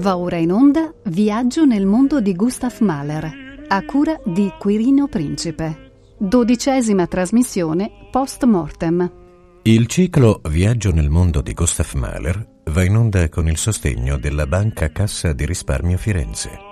Va ora in onda Viaggio nel mondo di Gustav Mahler, a cura di Quirino Principe. Dodicesima trasmissione post mortem. Il ciclo Viaggio nel mondo di Gustav Mahler va in onda con il sostegno della Banca Cassa di Risparmio Firenze.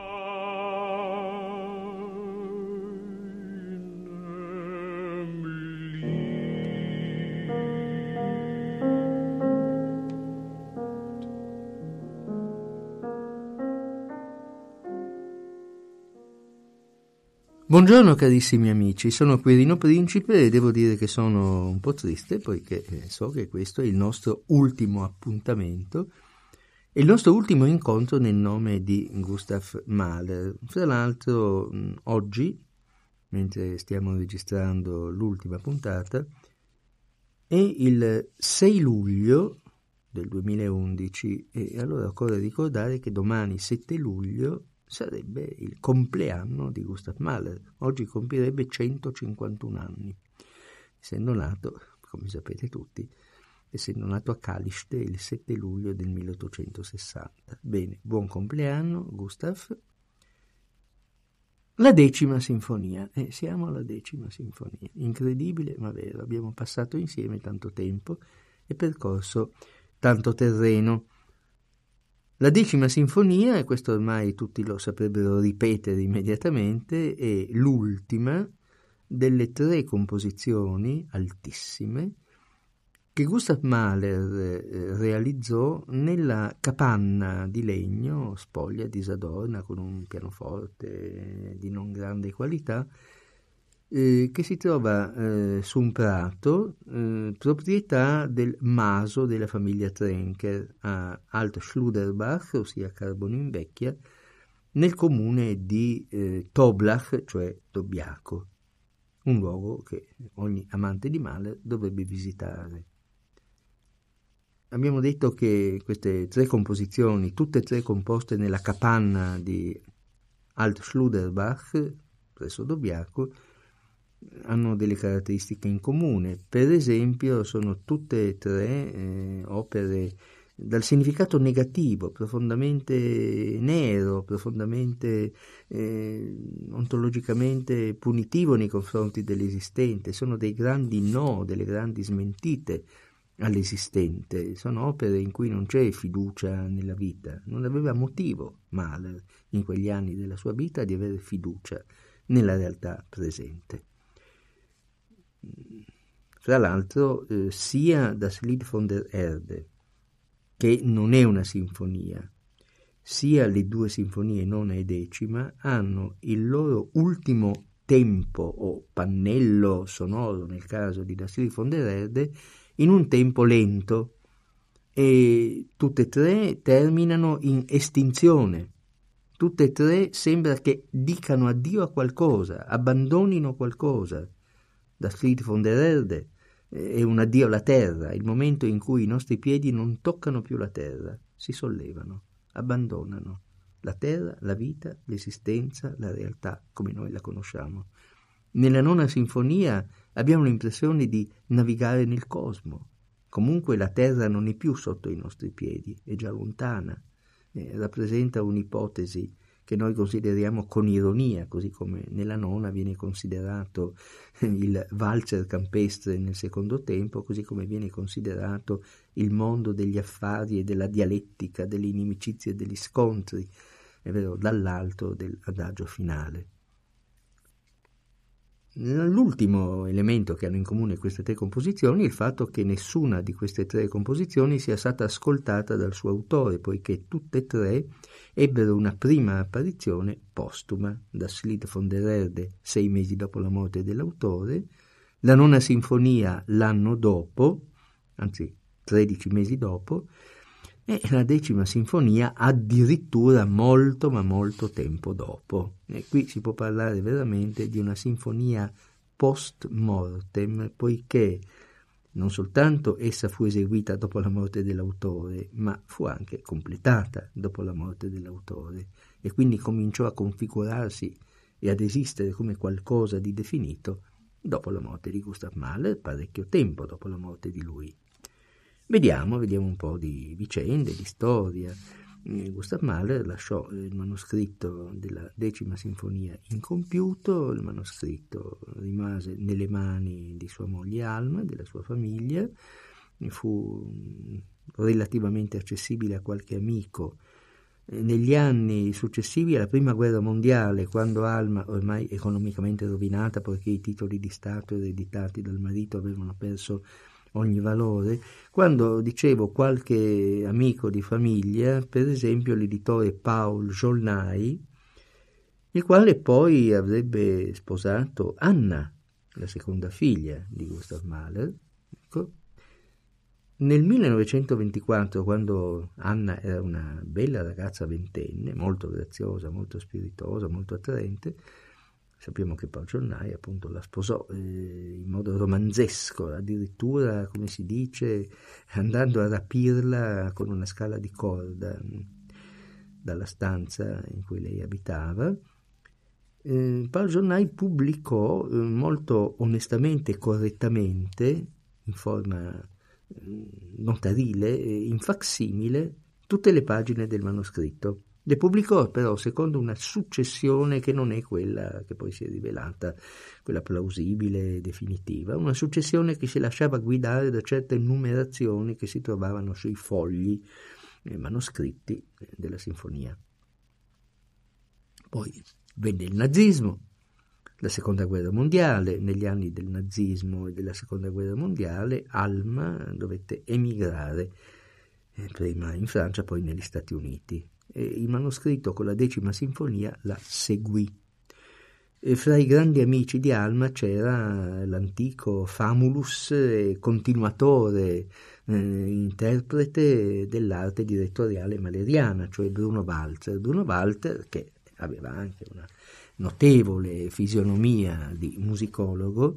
Buongiorno carissimi amici, sono Quirino Principe e devo dire che sono un po' triste poiché eh, so che questo è il nostro ultimo appuntamento e il nostro ultimo incontro nel nome di Gustav Mahler. Fra l'altro oggi, mentre stiamo registrando l'ultima puntata, è il 6 luglio del 2011 e allora occorre ricordare che domani 7 luglio sarebbe il compleanno di Gustav Mahler. Oggi compierebbe 151 anni, essendo nato, come sapete tutti, essendo nato a Kaliste il 7 luglio del 1860. Bene, buon compleanno Gustav. La decima sinfonia, eh, siamo alla decima sinfonia, incredibile ma vero, abbiamo passato insieme tanto tempo e percorso tanto terreno. La decima sinfonia, e questo ormai tutti lo saprebbero ripetere immediatamente, è l'ultima delle tre composizioni altissime che Gustav Mahler eh, realizzò nella capanna di legno spoglia disadorna con un pianoforte di non grande qualità eh, che si trova eh, su un prato, eh, proprietà del maso della famiglia Trenker a Alt Schluderbach, ossia Carbone in Vecchia, nel comune di eh, Toblach, cioè Dobbiaco, un luogo che ogni amante di male dovrebbe visitare. Abbiamo detto che queste tre composizioni, tutte e tre composte nella capanna di Alt Schluderbach, presso Dobbiaco, hanno delle caratteristiche in comune. Per esempio, sono tutte e tre eh, opere dal significato negativo, profondamente nero, profondamente eh, ontologicamente punitivo nei confronti dell'esistente. Sono dei grandi no, delle grandi smentite all'esistente. Sono opere in cui non c'è fiducia nella vita. Non aveva motivo Mahler in quegli anni della sua vita di avere fiducia nella realtà presente. Fra l'altro, eh, sia Das Lied von der Erde, che non è una sinfonia, sia le due sinfonie nona e decima hanno il loro ultimo tempo o pannello sonoro, nel caso di Das Lied von der Erde, in un tempo lento e tutte e tre terminano in estinzione. Tutte e tre sembra che dicano addio a qualcosa, abbandonino qualcosa da Fried von der Erde è un addio alla terra, il momento in cui i nostri piedi non toccano più la terra, si sollevano, abbandonano la terra, la vita, l'esistenza, la realtà come noi la conosciamo. Nella nona sinfonia abbiamo l'impressione di navigare nel cosmo. Comunque la terra non è più sotto i nostri piedi, è già lontana, eh, rappresenta un'ipotesi che noi consideriamo con ironia, così come nella nona viene considerato il valzer campestre nel secondo tempo, così come viene considerato il mondo degli affari e della dialettica, delle inimicizie e degli scontri, è vero, dall'alto dell'adagio finale. L'ultimo elemento che hanno in comune queste tre composizioni è il fatto che nessuna di queste tre composizioni sia stata ascoltata dal suo autore, poiché tutte e tre ebbero una prima apparizione postuma da Slid von der Erde sei mesi dopo la morte dell'autore, la nona sinfonia l'anno dopo, anzi 13 mesi dopo, e la decima sinfonia addirittura molto ma molto tempo dopo. E qui si può parlare veramente di una sinfonia post mortem, poiché non soltanto essa fu eseguita dopo la morte dell'autore, ma fu anche completata dopo la morte dell'autore e quindi cominciò a configurarsi e ad esistere come qualcosa di definito dopo la morte di Gustav Mahler, parecchio tempo dopo la morte di lui. Vediamo, vediamo un po' di vicende, di storia. Gustav Mahler lasciò il manoscritto della decima sinfonia incompiuto, il manoscritto rimase nelle mani di sua moglie Alma, della sua famiglia, fu relativamente accessibile a qualche amico. Negli anni successivi alla Prima Guerra Mondiale, quando Alma, ormai economicamente rovinata poiché i titoli di Stato ereditati dal marito avevano perso ogni valore, quando dicevo qualche amico di famiglia, per esempio l'editore Paul Jolnay, il quale poi avrebbe sposato Anna, la seconda figlia di Gustav Mahler. Ecco. Nel 1924, quando Anna era una bella ragazza ventenne, molto graziosa, molto spiritosa, molto attraente, Sappiamo che Paul Giornai appunto la sposò eh, in modo romanzesco, addirittura, come si dice, andando a rapirla con una scala di corda mm, dalla stanza in cui lei abitava. Eh, Paul Giornai pubblicò eh, molto onestamente e correttamente, in forma mm, notarile, in facsimile, tutte le pagine del manoscritto le pubblicò però secondo una successione che non è quella che poi si è rivelata, quella plausibile e definitiva, una successione che si lasciava guidare da certe numerazioni che si trovavano sui fogli eh, manoscritti eh, della sinfonia. Poi venne il nazismo, la seconda guerra mondiale, negli anni del nazismo e della seconda guerra mondiale, Alma dovette emigrare eh, prima in Francia, poi negli Stati Uniti e il manoscritto con la decima sinfonia la seguì. E fra i grandi amici di Alma c'era l'antico famulus continuatore, eh, interprete dell'arte direttoriale maleriana, cioè Bruno Walter. Bruno Walter, che aveva anche una notevole fisionomia di musicologo,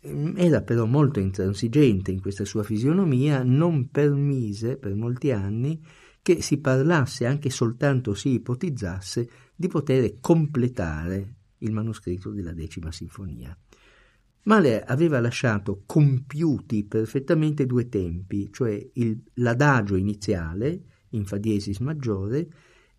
ehm, era però molto intransigente in questa sua fisionomia, non permise per molti anni che si parlasse, anche soltanto si ipotizzasse, di poter completare il manoscritto della decima sinfonia. Mahler aveva lasciato compiuti perfettamente due tempi, cioè il, l'adagio iniziale in fa diesis maggiore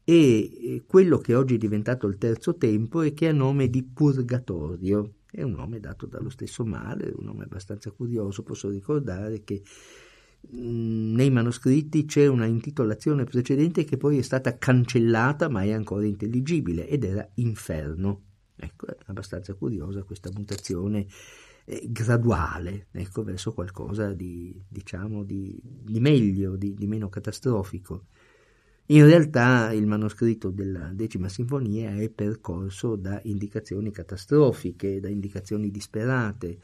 e quello che oggi è diventato il terzo tempo e che ha nome di Purgatorio. È un nome dato dallo stesso Mahler, un nome abbastanza curioso. Posso ricordare che nei manoscritti c'è una intitolazione precedente che poi è stata cancellata ma è ancora intelligibile ed era Inferno. Ecco, è abbastanza curiosa questa mutazione eh, graduale ecco, verso qualcosa di, diciamo, di, di meglio, di, di, meno catastrofico. In realtà il manoscritto della decima sinfonia è percorso da indicazioni catastrofiche, da indicazioni disperate,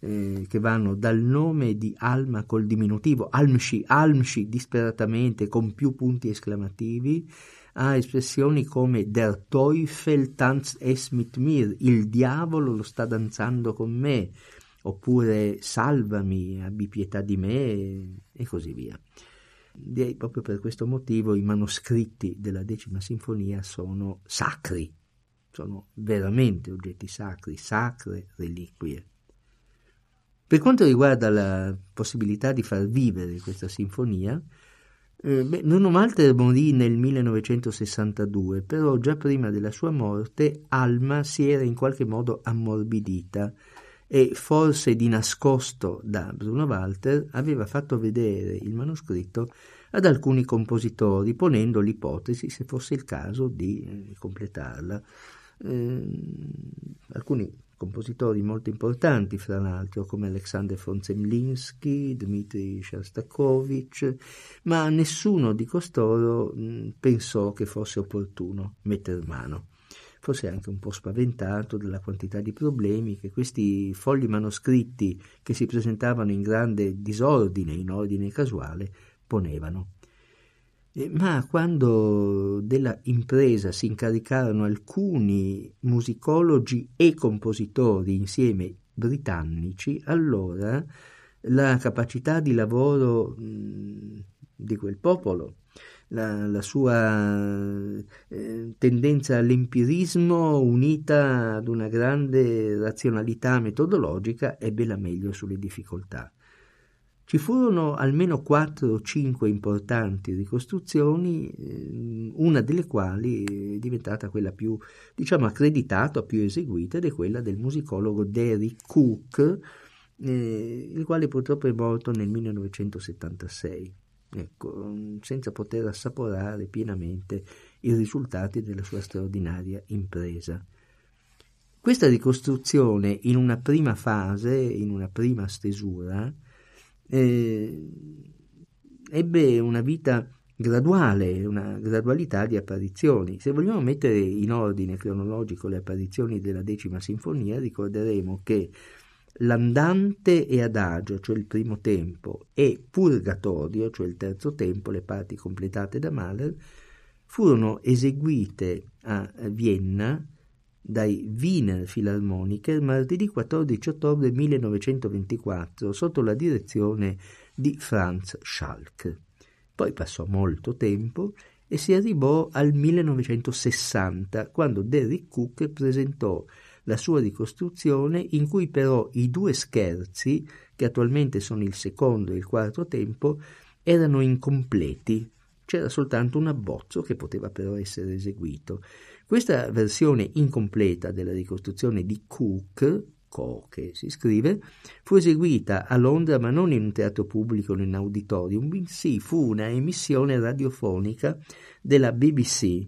eh, che vanno dal nome di Alma col diminutivo, Almschi, Almschi disperatamente con più punti esclamativi, a espressioni come Der Teufel tanzt es mit mir, il diavolo lo sta danzando con me, oppure salvami, abbi pietà di me e così via. Direi proprio per questo motivo i manoscritti della decima sinfonia sono sacri, sono veramente oggetti sacri, sacre reliquie. Per quanto riguarda la possibilità di far vivere questa sinfonia, eh, beh, Bruno Malter morì nel 1962, però già prima della sua morte Alma si era in qualche modo ammorbidita e forse di nascosto da Bruno Walter aveva fatto vedere il manoscritto ad alcuni compositori, ponendo l'ipotesi se fosse il caso di eh, completarla. Eh, alcuni compositori molto importanti, fra l'altro, come Alexander von Zemlinsky, Dmitri Shostakovich, ma nessuno di costoro mh, pensò che fosse opportuno metter mano. Forse anche un po' spaventato dalla quantità di problemi che questi fogli manoscritti che si presentavano in grande disordine, in ordine casuale, ponevano. Eh, ma quando della impresa si incaricarono alcuni musicologi e compositori insieme britannici, allora la capacità di lavoro di quel popolo, la, la sua eh, tendenza all'empirismo unita ad una grande razionalità metodologica ebbe la meglio sulle difficoltà. Ci furono almeno quattro o cinque importanti ricostruzioni, eh, una delle quali è diventata quella più, diciamo, accreditata, più eseguita, ed è quella del musicologo Derek Cook, eh, il quale purtroppo è morto nel 1976, ecco, senza poter assaporare pienamente i risultati della sua straordinaria impresa. Questa ricostruzione in una prima fase, in una prima stesura, eh, ebbe una vita graduale, una gradualità di apparizioni. Se vogliamo mettere in ordine cronologico le apparizioni della decima sinfonia, ricorderemo che l'andante e adagio, cioè il primo tempo, e purgatorio, cioè il terzo tempo, le parti completate da Mahler, furono eseguite a Vienna dai Wiener Philharmoniker martedì 14 ottobre 1924 sotto la direzione di Franz Schalk. Poi passò molto tempo e si arrivò al 1960 quando Derrick Cook presentò la sua ricostruzione in cui però i due scherzi, che attualmente sono il secondo e il quarto tempo, erano incompleti. C'era soltanto un abbozzo che poteva però essere eseguito. Questa versione incompleta della ricostruzione di Cook, Co che si scrive, fu eseguita a Londra ma non in un teatro pubblico o in auditorium, bensì fu una emissione radiofonica della BBC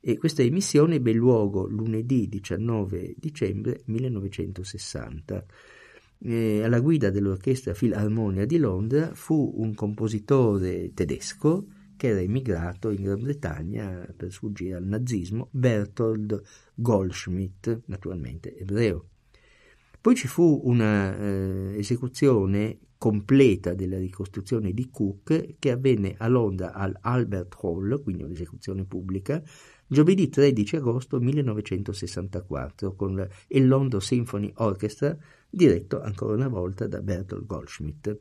e questa emissione ebbe luogo lunedì 19 dicembre 1960. E alla guida dell'Orchestra Filarmonia di Londra fu un compositore tedesco che era emigrato in Gran Bretagna per sfuggire al nazismo, Bertold Goldschmidt, naturalmente ebreo. Poi ci fu una eh, completa della ricostruzione di Cook che avvenne a Londra al Albert Hall, quindi un'esecuzione pubblica, giovedì 13 agosto 1964 con il London Symphony Orchestra diretto ancora una volta da Bertolt Goldschmidt.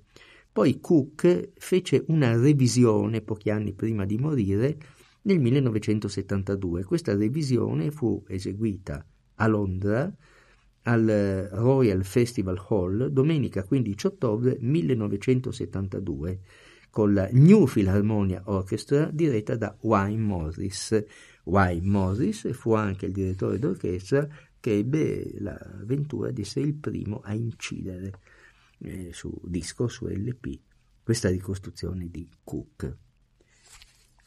Poi Cook fece una revisione pochi anni prima di morire nel 1972. Questa revisione fu eseguita a Londra al Royal Festival Hall domenica 15 ottobre 1972 con la New Philharmonia Orchestra diretta da Wayne Morris. Wayne Morris fu anche il direttore d'orchestra che ebbe l'avventura di essere il primo a incidere eh, su disco, su LP, questa ricostruzione di Cook.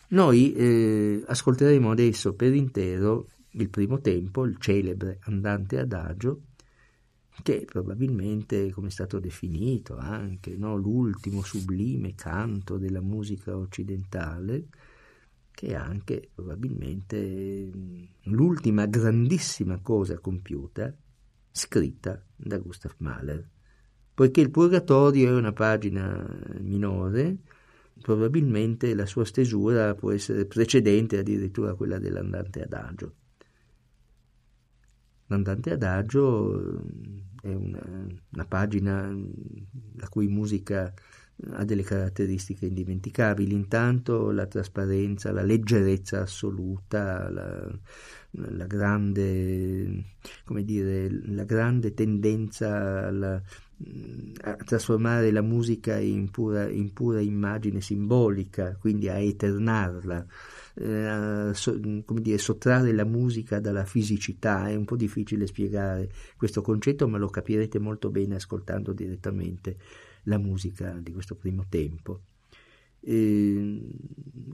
Noi eh, ascolteremo adesso per intero il primo tempo, il celebre andante adagio, che probabilmente, come è stato definito anche, no, l'ultimo sublime canto della musica occidentale, che è anche probabilmente l'ultima grandissima cosa compiuta scritta da Gustav Mahler. Poiché il Purgatorio è una pagina minore, probabilmente la sua stesura può essere precedente addirittura a quella dell'andante adagio. L'andante adagio è una, una pagina la cui musica ha delle caratteristiche indimenticabili. Intanto la trasparenza, la leggerezza assoluta, la, la grande, dire, la grande tendenza alla, a trasformare la musica in pura, in pura immagine simbolica, quindi a eternarla, eh, a so, come dire, sottrarre la musica dalla fisicità. È un po' difficile spiegare questo concetto, ma lo capirete molto bene ascoltando direttamente la musica di questo primo tempo. Eh,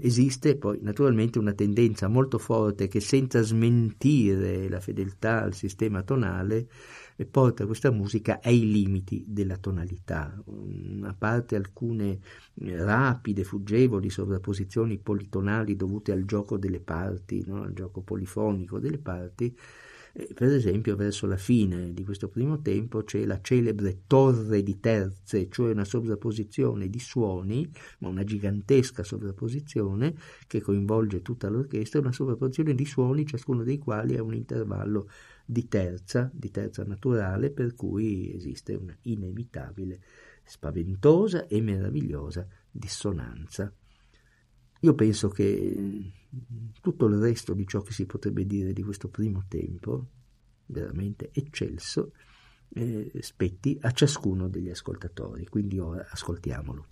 esiste poi naturalmente una tendenza molto forte che senza smentire la fedeltà al sistema tonale porta questa musica ai limiti della tonalità, a parte alcune rapide, fuggevoli sovrapposizioni politonali dovute al gioco delle parti, no? al gioco polifonico delle parti, per esempio, verso la fine di questo primo tempo c'è la celebre torre di terze, cioè una sovrapposizione di suoni, ma una gigantesca sovrapposizione che coinvolge tutta l'orchestra, una sovrapposizione di suoni, ciascuno dei quali ha un intervallo di terza, di terza naturale, per cui esiste una inevitabile, spaventosa e meravigliosa dissonanza. Io penso che tutto il resto di ciò che si potrebbe dire di questo primo tempo, veramente eccelso, eh, spetti a ciascuno degli ascoltatori, quindi ora ascoltiamolo.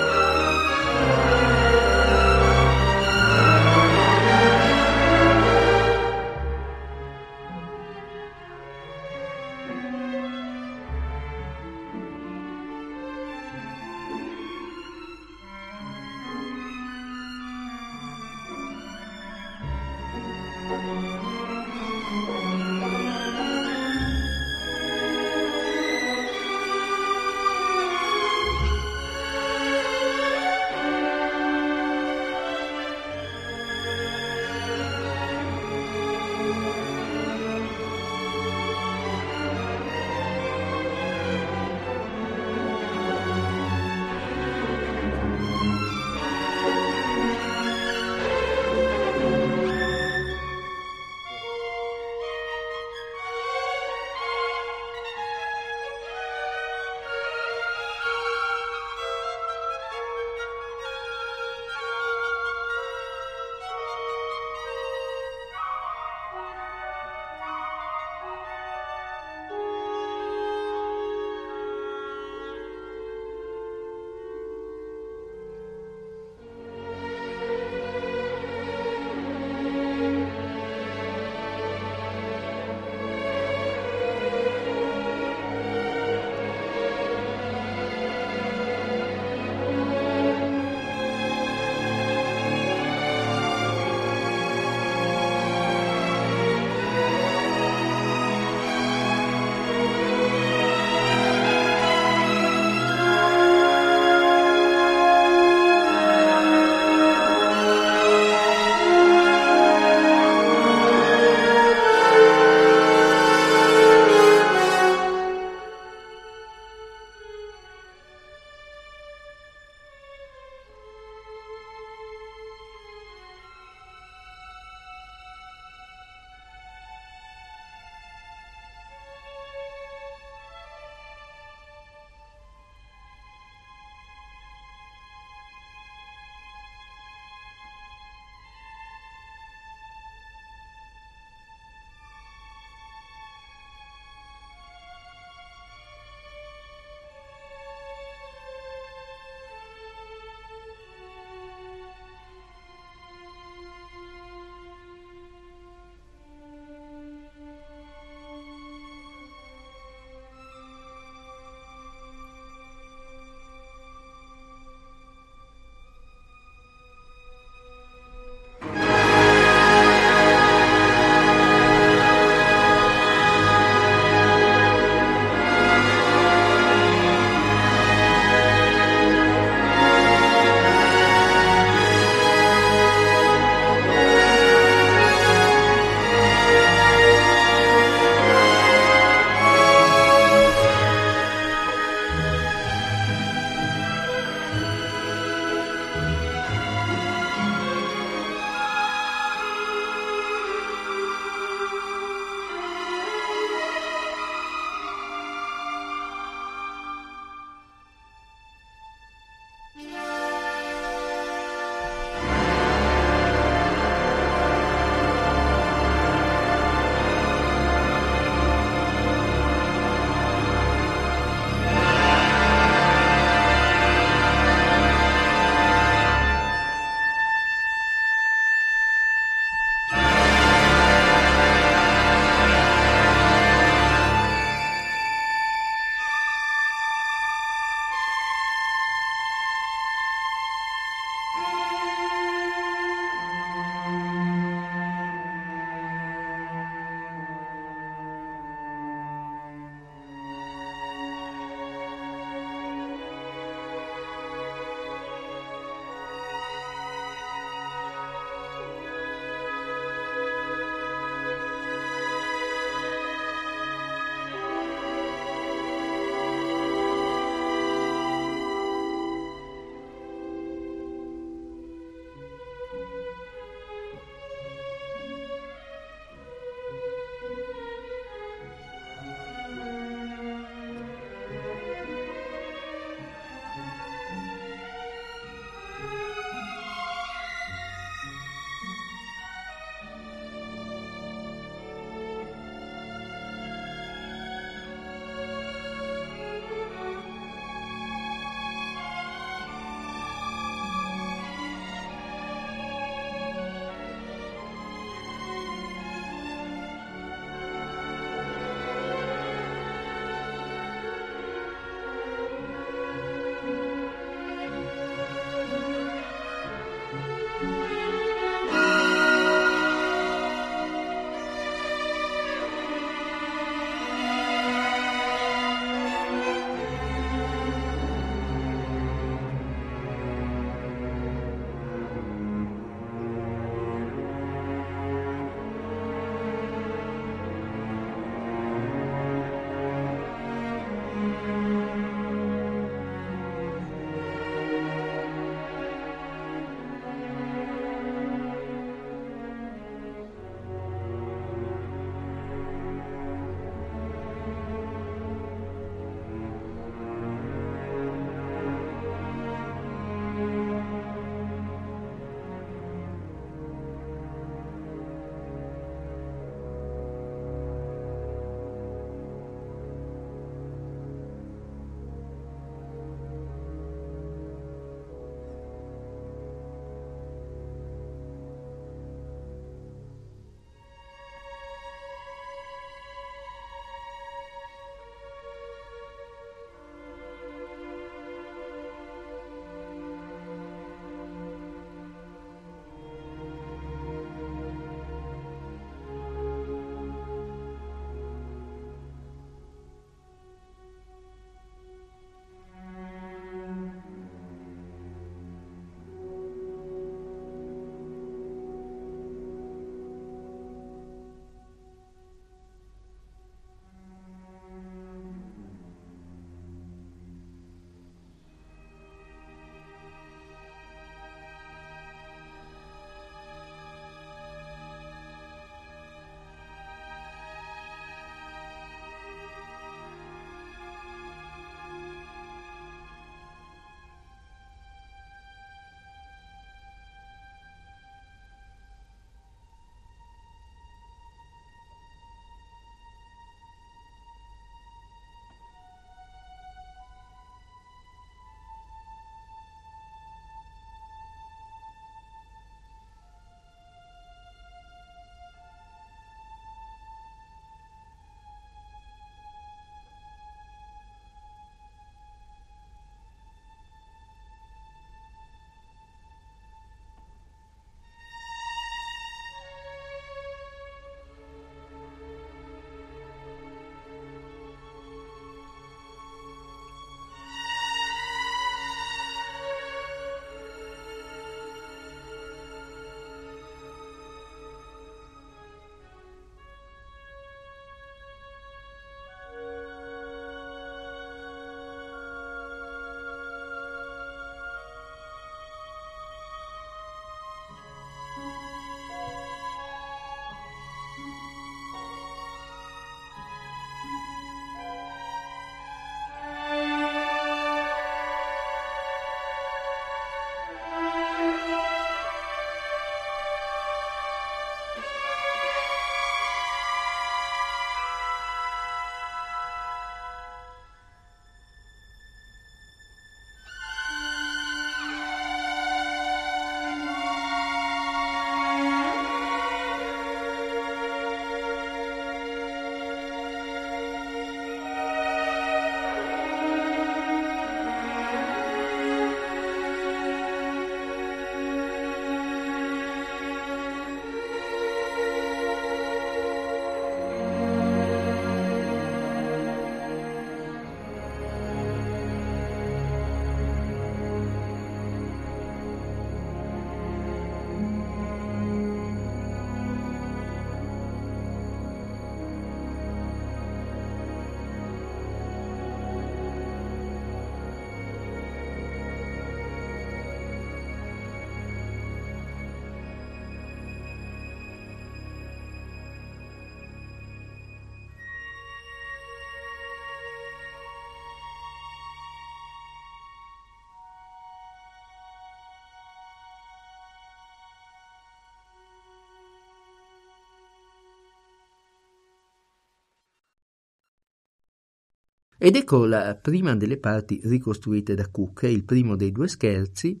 Ed ecco la prima delle parti ricostruite da Cook, il primo dei due scherzi,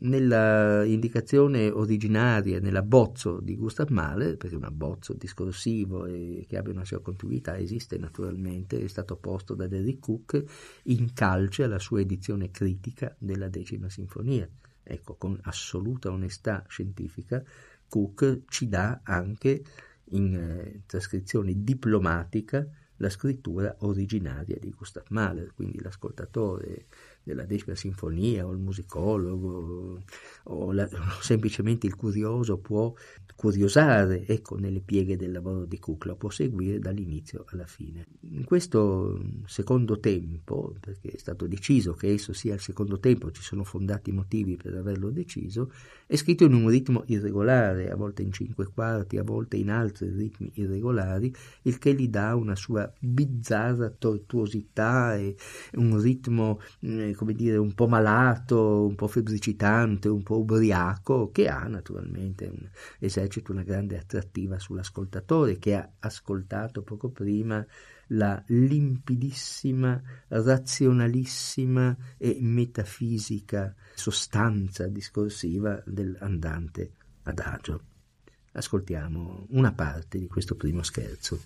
nella indicazione originaria, nell'abbozzo di Gustav Mahler, perché un abbozzo discorsivo e che abbia una sua continuità esiste naturalmente, è stato posto da Derrick Cook in calce alla sua edizione critica della decima sinfonia. Ecco, con assoluta onestà scientifica, Cook ci dà anche in eh, trascrizione diplomatica la scrittura originaria di Gustav Mahler, quindi l'ascoltatore della decima sinfonia o il musicologo o, la, o semplicemente il curioso può curiosare ecco, nelle pieghe del lavoro di lo può seguire dall'inizio alla fine. In questo secondo tempo, perché è stato deciso che esso sia il secondo tempo, ci sono fondati motivi per averlo deciso, è scritto in un ritmo irregolare, a volte in cinque quarti, a volte in altri ritmi irregolari, il che gli dà una sua bizzarra tortuosità e un ritmo eh, come dire, un po' malato, un po' febbricitante, un po' ubriaco, che ha naturalmente, un, esercita una grande attrattiva sull'ascoltatore che ha ascoltato poco prima la limpidissima, razionalissima e metafisica sostanza discorsiva dell'andante adagio. Ascoltiamo una parte di questo primo scherzo.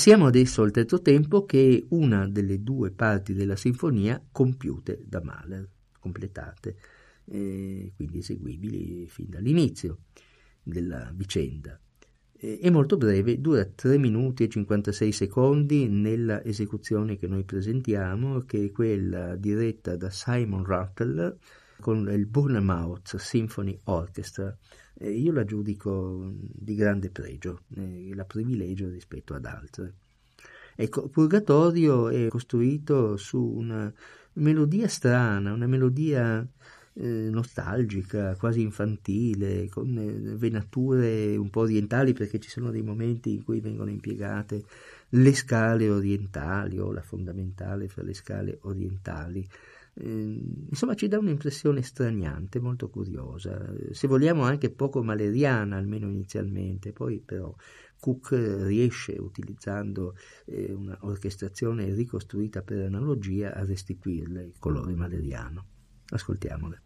Siamo adesso al terzo tempo che è una delle due parti della sinfonia compiute da Mahler, completate, eh, quindi eseguibili fin dall'inizio della vicenda. Eh, è molto breve, dura 3 minuti e 56 secondi nella esecuzione che noi presentiamo, che è quella diretta da Simon Rattle con il Bournemouth Symphony Orchestra eh, io la giudico di grande pregio, eh, la privilegio rispetto ad altre. Ecco, Purgatorio è costruito su una melodia strana, una melodia eh, nostalgica, quasi infantile, con eh, venature un po' orientali perché ci sono dei momenti in cui vengono impiegate le scale orientali o la fondamentale fra le scale orientali. Ehm, insomma ci dà un'impressione straniante, molto curiosa, se vogliamo anche poco maleriana, almeno inizialmente, poi però Cook riesce, utilizzando eh, una orchestrazione ricostruita per analogia, a restituirle il colore maleriano. Ascoltiamole.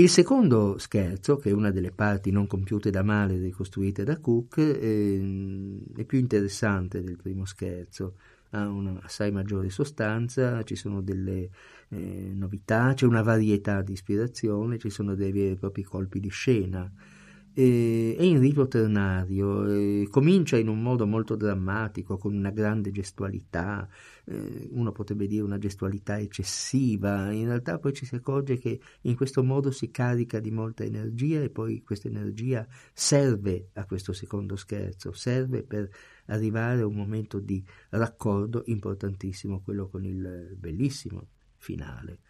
Il secondo scherzo, che è una delle parti non compiute da male ricostruite da Cook, eh, è più interessante del primo scherzo, ha una assai maggiore sostanza, ci sono delle eh, novità, c'è una varietà di ispirazione, ci sono dei veri e propri colpi di scena è in rito ternario, comincia in un modo molto drammatico, con una grande gestualità, eh, uno potrebbe dire una gestualità eccessiva, in realtà poi ci si accorge che in questo modo si carica di molta energia e poi questa energia serve a questo secondo scherzo, serve per arrivare a un momento di raccordo importantissimo, quello con il bellissimo finale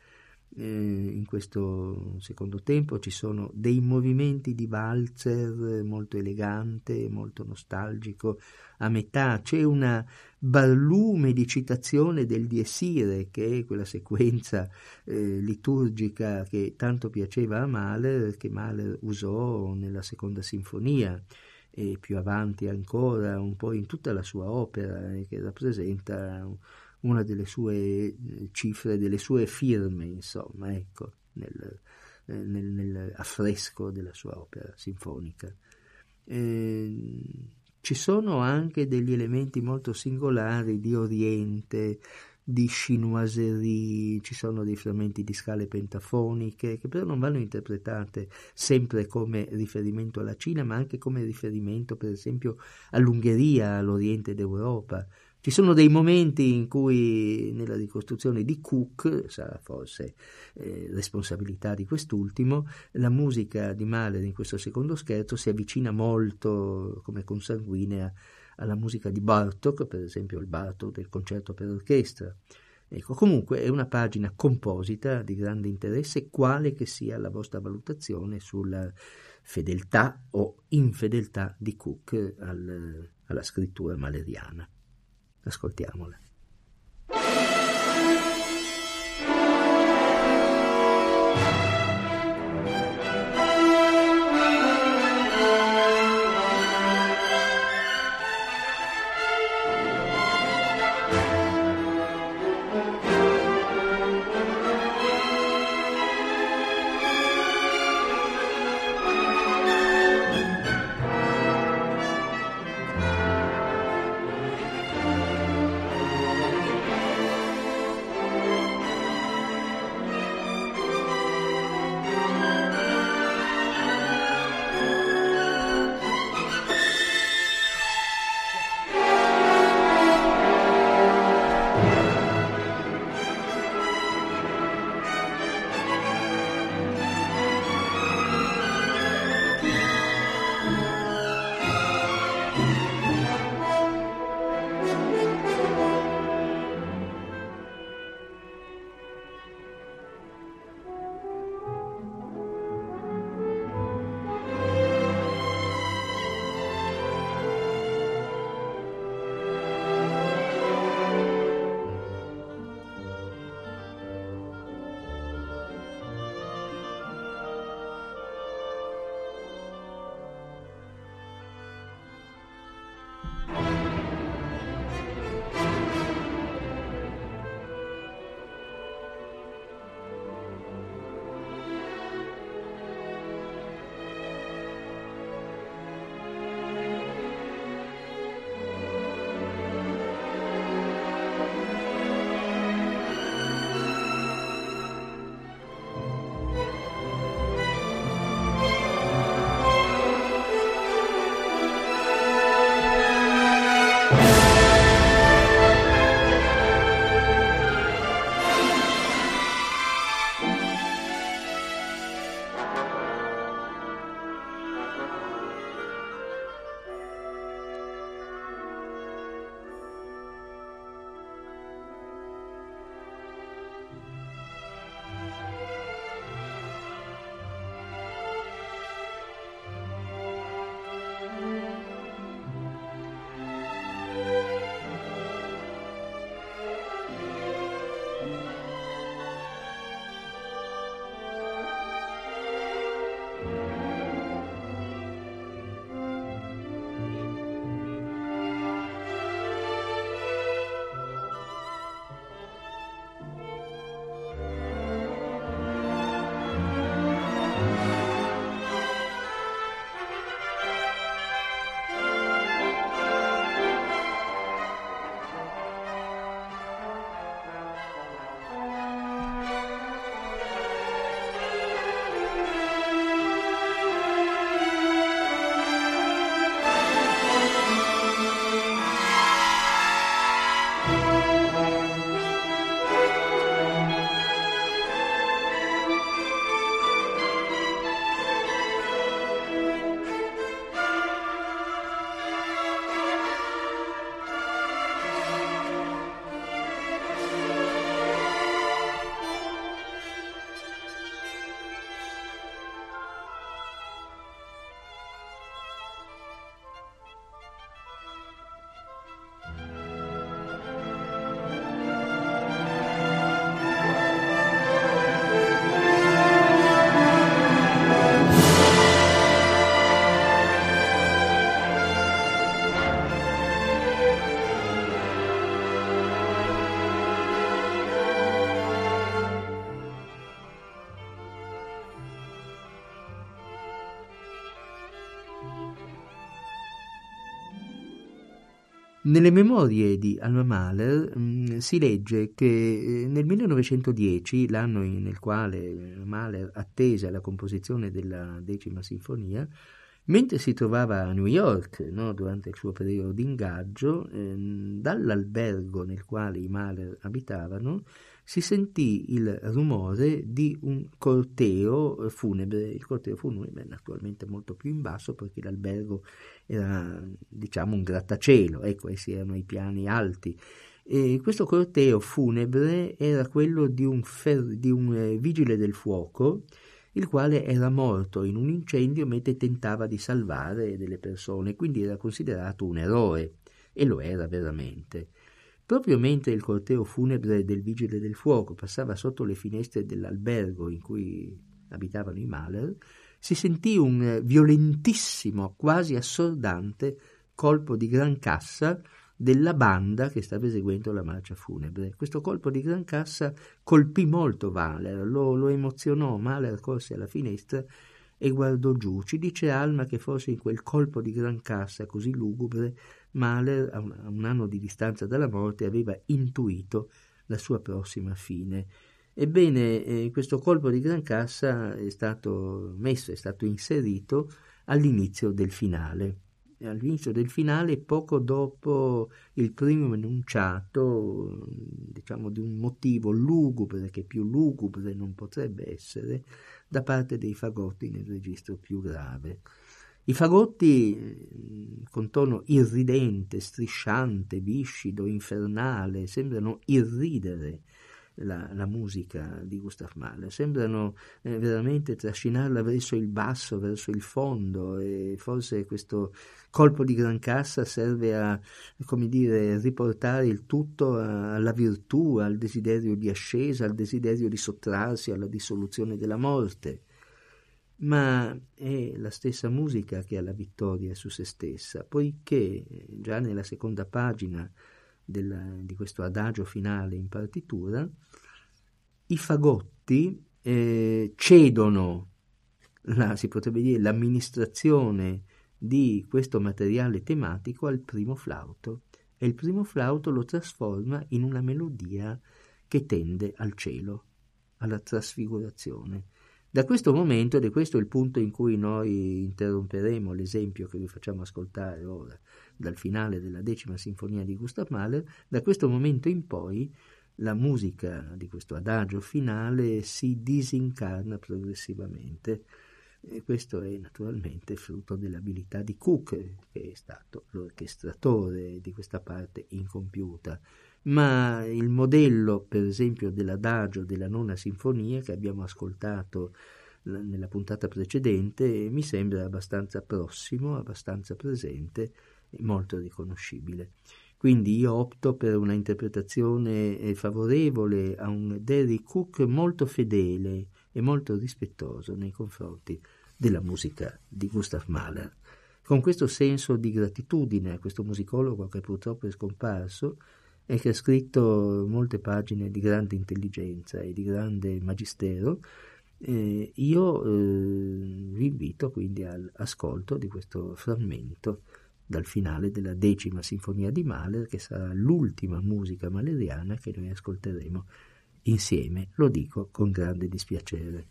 eh, in questo secondo tempo ci sono dei movimenti di valzer molto elegante, molto nostalgico. A metà c'è una barlume di citazione del Diesire, che è quella sequenza eh, liturgica che tanto piaceva a Mahler, che Mahler usò nella seconda sinfonia e più avanti ancora un po' in tutta la sua opera, eh, che rappresenta una delle sue eh, cifre, delle sue firme, insomma, ecco, nel, eh, nel, nel affresco della sua opera sinfonica. Eh, ci sono anche degli elementi molto singolari di Oriente, di chinoiserie, ci sono dei frammenti di scale pentafoniche che però non vanno interpretate sempre come riferimento alla Cina, ma anche come riferimento, per esempio, all'Ungheria, all'Oriente d'Europa. Ci sono dei momenti in cui nella ricostruzione di Cook, sarà forse eh, responsabilità di quest'ultimo, la musica di Mahler in questo secondo scherzo si avvicina molto come consanguinea alla musica di Bartok, per esempio il Bartok del concerto per orchestra. Ecco, comunque è una pagina composita di grande interesse, quale che sia la vostra valutazione sulla fedeltà o infedeltà di Cook al, alla scrittura maleriana. Ascoltiamola. Nelle memorie di Alma Mahler mh, mm, si legge che eh, nel 1910, l'anno nel quale Mahler attese la composizione della decima sinfonia, mentre si trovava a New York no, durante il suo periodo di ingaggio, eh, dall'albergo nel quale i Mahler abitavano, si sentì il rumore di un corteo funebre. Il corteo funebre è naturalmente molto più in basso perché l'albergo era diciamo un grattacielo, ecco, essi erano i piani alti. E questo corteo funebre era quello di un, fer- di un eh, vigile del fuoco il quale era morto in un incendio mentre tentava di salvare delle persone, quindi era considerato un eroe, e lo era veramente. Proprio mentre il corteo funebre del vigile del fuoco passava sotto le finestre dell'albergo in cui abitavano i Mahler, si sentì un violentissimo, quasi assordante colpo di gran cassa della banda che stava eseguendo la marcia funebre. Questo colpo di gran cassa colpì molto Mahler, lo, lo emozionò. Mahler corse alla finestra e guardò giù. Ci dice Alma che forse in quel colpo di gran cassa così lugubre Mahler, a un, anno di distanza dalla morte, aveva intuito la sua prossima fine. Ebbene, eh, questo colpo di gran cassa è stato messo, è stato inserito all'inizio del finale. All'inizio del finale, poco dopo il primo enunciato, diciamo di un motivo lugubre che più lugubre non potrebbe essere, da parte dei fagotti nel registro più grave. I fagotti, mm, con tono irridente, strisciante, viscido, infernale, sembrano irridere la, la, musica di Gustav Mahler, sembrano eh, veramente trascinarla verso il basso, verso il fondo e forse questo colpo di gran cassa serve a, dire, riportare il tutto alla virtù, al desiderio di ascesa, al desiderio di sottrarsi alla dissoluzione della morte ma è la stessa musica che ha la vittoria su se stessa, poiché già nella seconda pagina della, di questo adagio finale in partitura, i fagotti eh, cedono, la, si potrebbe dire, l'amministrazione di questo materiale tematico al primo flauto e il primo flauto lo trasforma in una melodia che tende al cielo, alla trasfigurazione. Da questo momento, ed è questo il punto in cui noi interromperemo l'esempio che vi facciamo ascoltare ora dal finale della decima sinfonia di Gustav Mahler, da questo momento in poi la musica di questo adagio finale si disincarna progressivamente. E questo è naturalmente frutto dell'abilità di Cook, che è stato l'orchestratore di questa parte incompiuta. Ma il modello, per esempio, dell'adagio della nona sinfonia che abbiamo ascoltato nella puntata precedente mi sembra abbastanza prossimo, abbastanza presente e molto riconoscibile. Quindi io opto per una interpretazione eh, favorevole a un Derry Cook molto fedele e molto rispettoso nei confronti della musica di Gustav Mahler. Con questo senso di gratitudine a questo musicologo che purtroppo è scomparso, e che ha scritto molte pagine di grande intelligenza e di grande magistero, eh, io eh, vi invito quindi all'ascolto di questo frammento dal finale della decima sinfonia di Mahler, che sarà l'ultima musica maleriana che noi ascolteremo insieme, lo dico con grande dispiacere.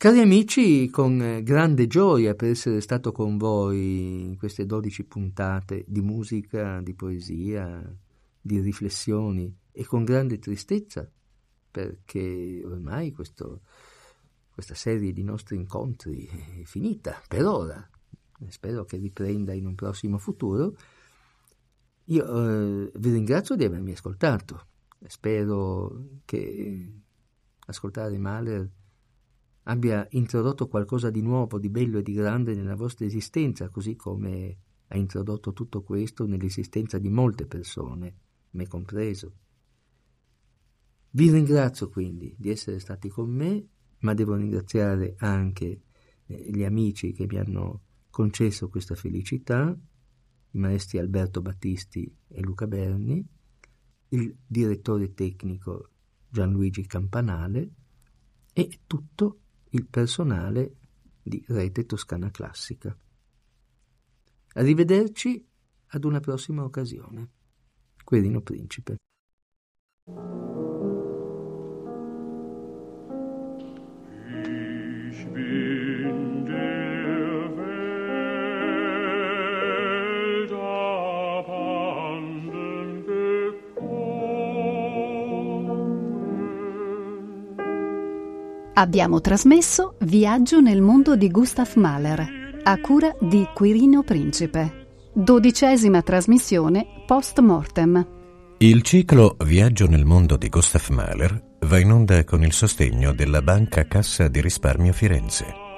Cari amici, con eh, grande gioia per essere stato con voi in queste dodici puntate di musica, di poesia, di riflessioni e con grande tristezza perché ormai questo, questa serie di nostri incontri è finita per ora. Spero che riprenda in un prossimo futuro. Io eh, vi ringrazio di avermi ascoltato. Spero che ascoltare Mahler abbia introdotto qualcosa di nuovo, di bello e di grande nella vostra esistenza, così come ha introdotto tutto questo nell'esistenza di molte persone, me compreso. Vi ringrazio quindi di essere stati con me, ma devo ringraziare anche eh, gli amici che mi hanno concesso questa felicità, i maestri Alberto Battisti e Luca Berni, il direttore tecnico Gianluigi Campanale e tutto il personale di Rete Toscana Classica. Arrivederci ad una prossima occasione. Quirino Principe. Abbiamo trasmesso Viaggio nel mondo di Gustav Mahler, a cura di Quirino Principe. Dodicesima trasmissione post mortem. Il ciclo Viaggio nel mondo di Gustav Mahler va in onda con il sostegno della Banca Cassa di Risparmio Firenze.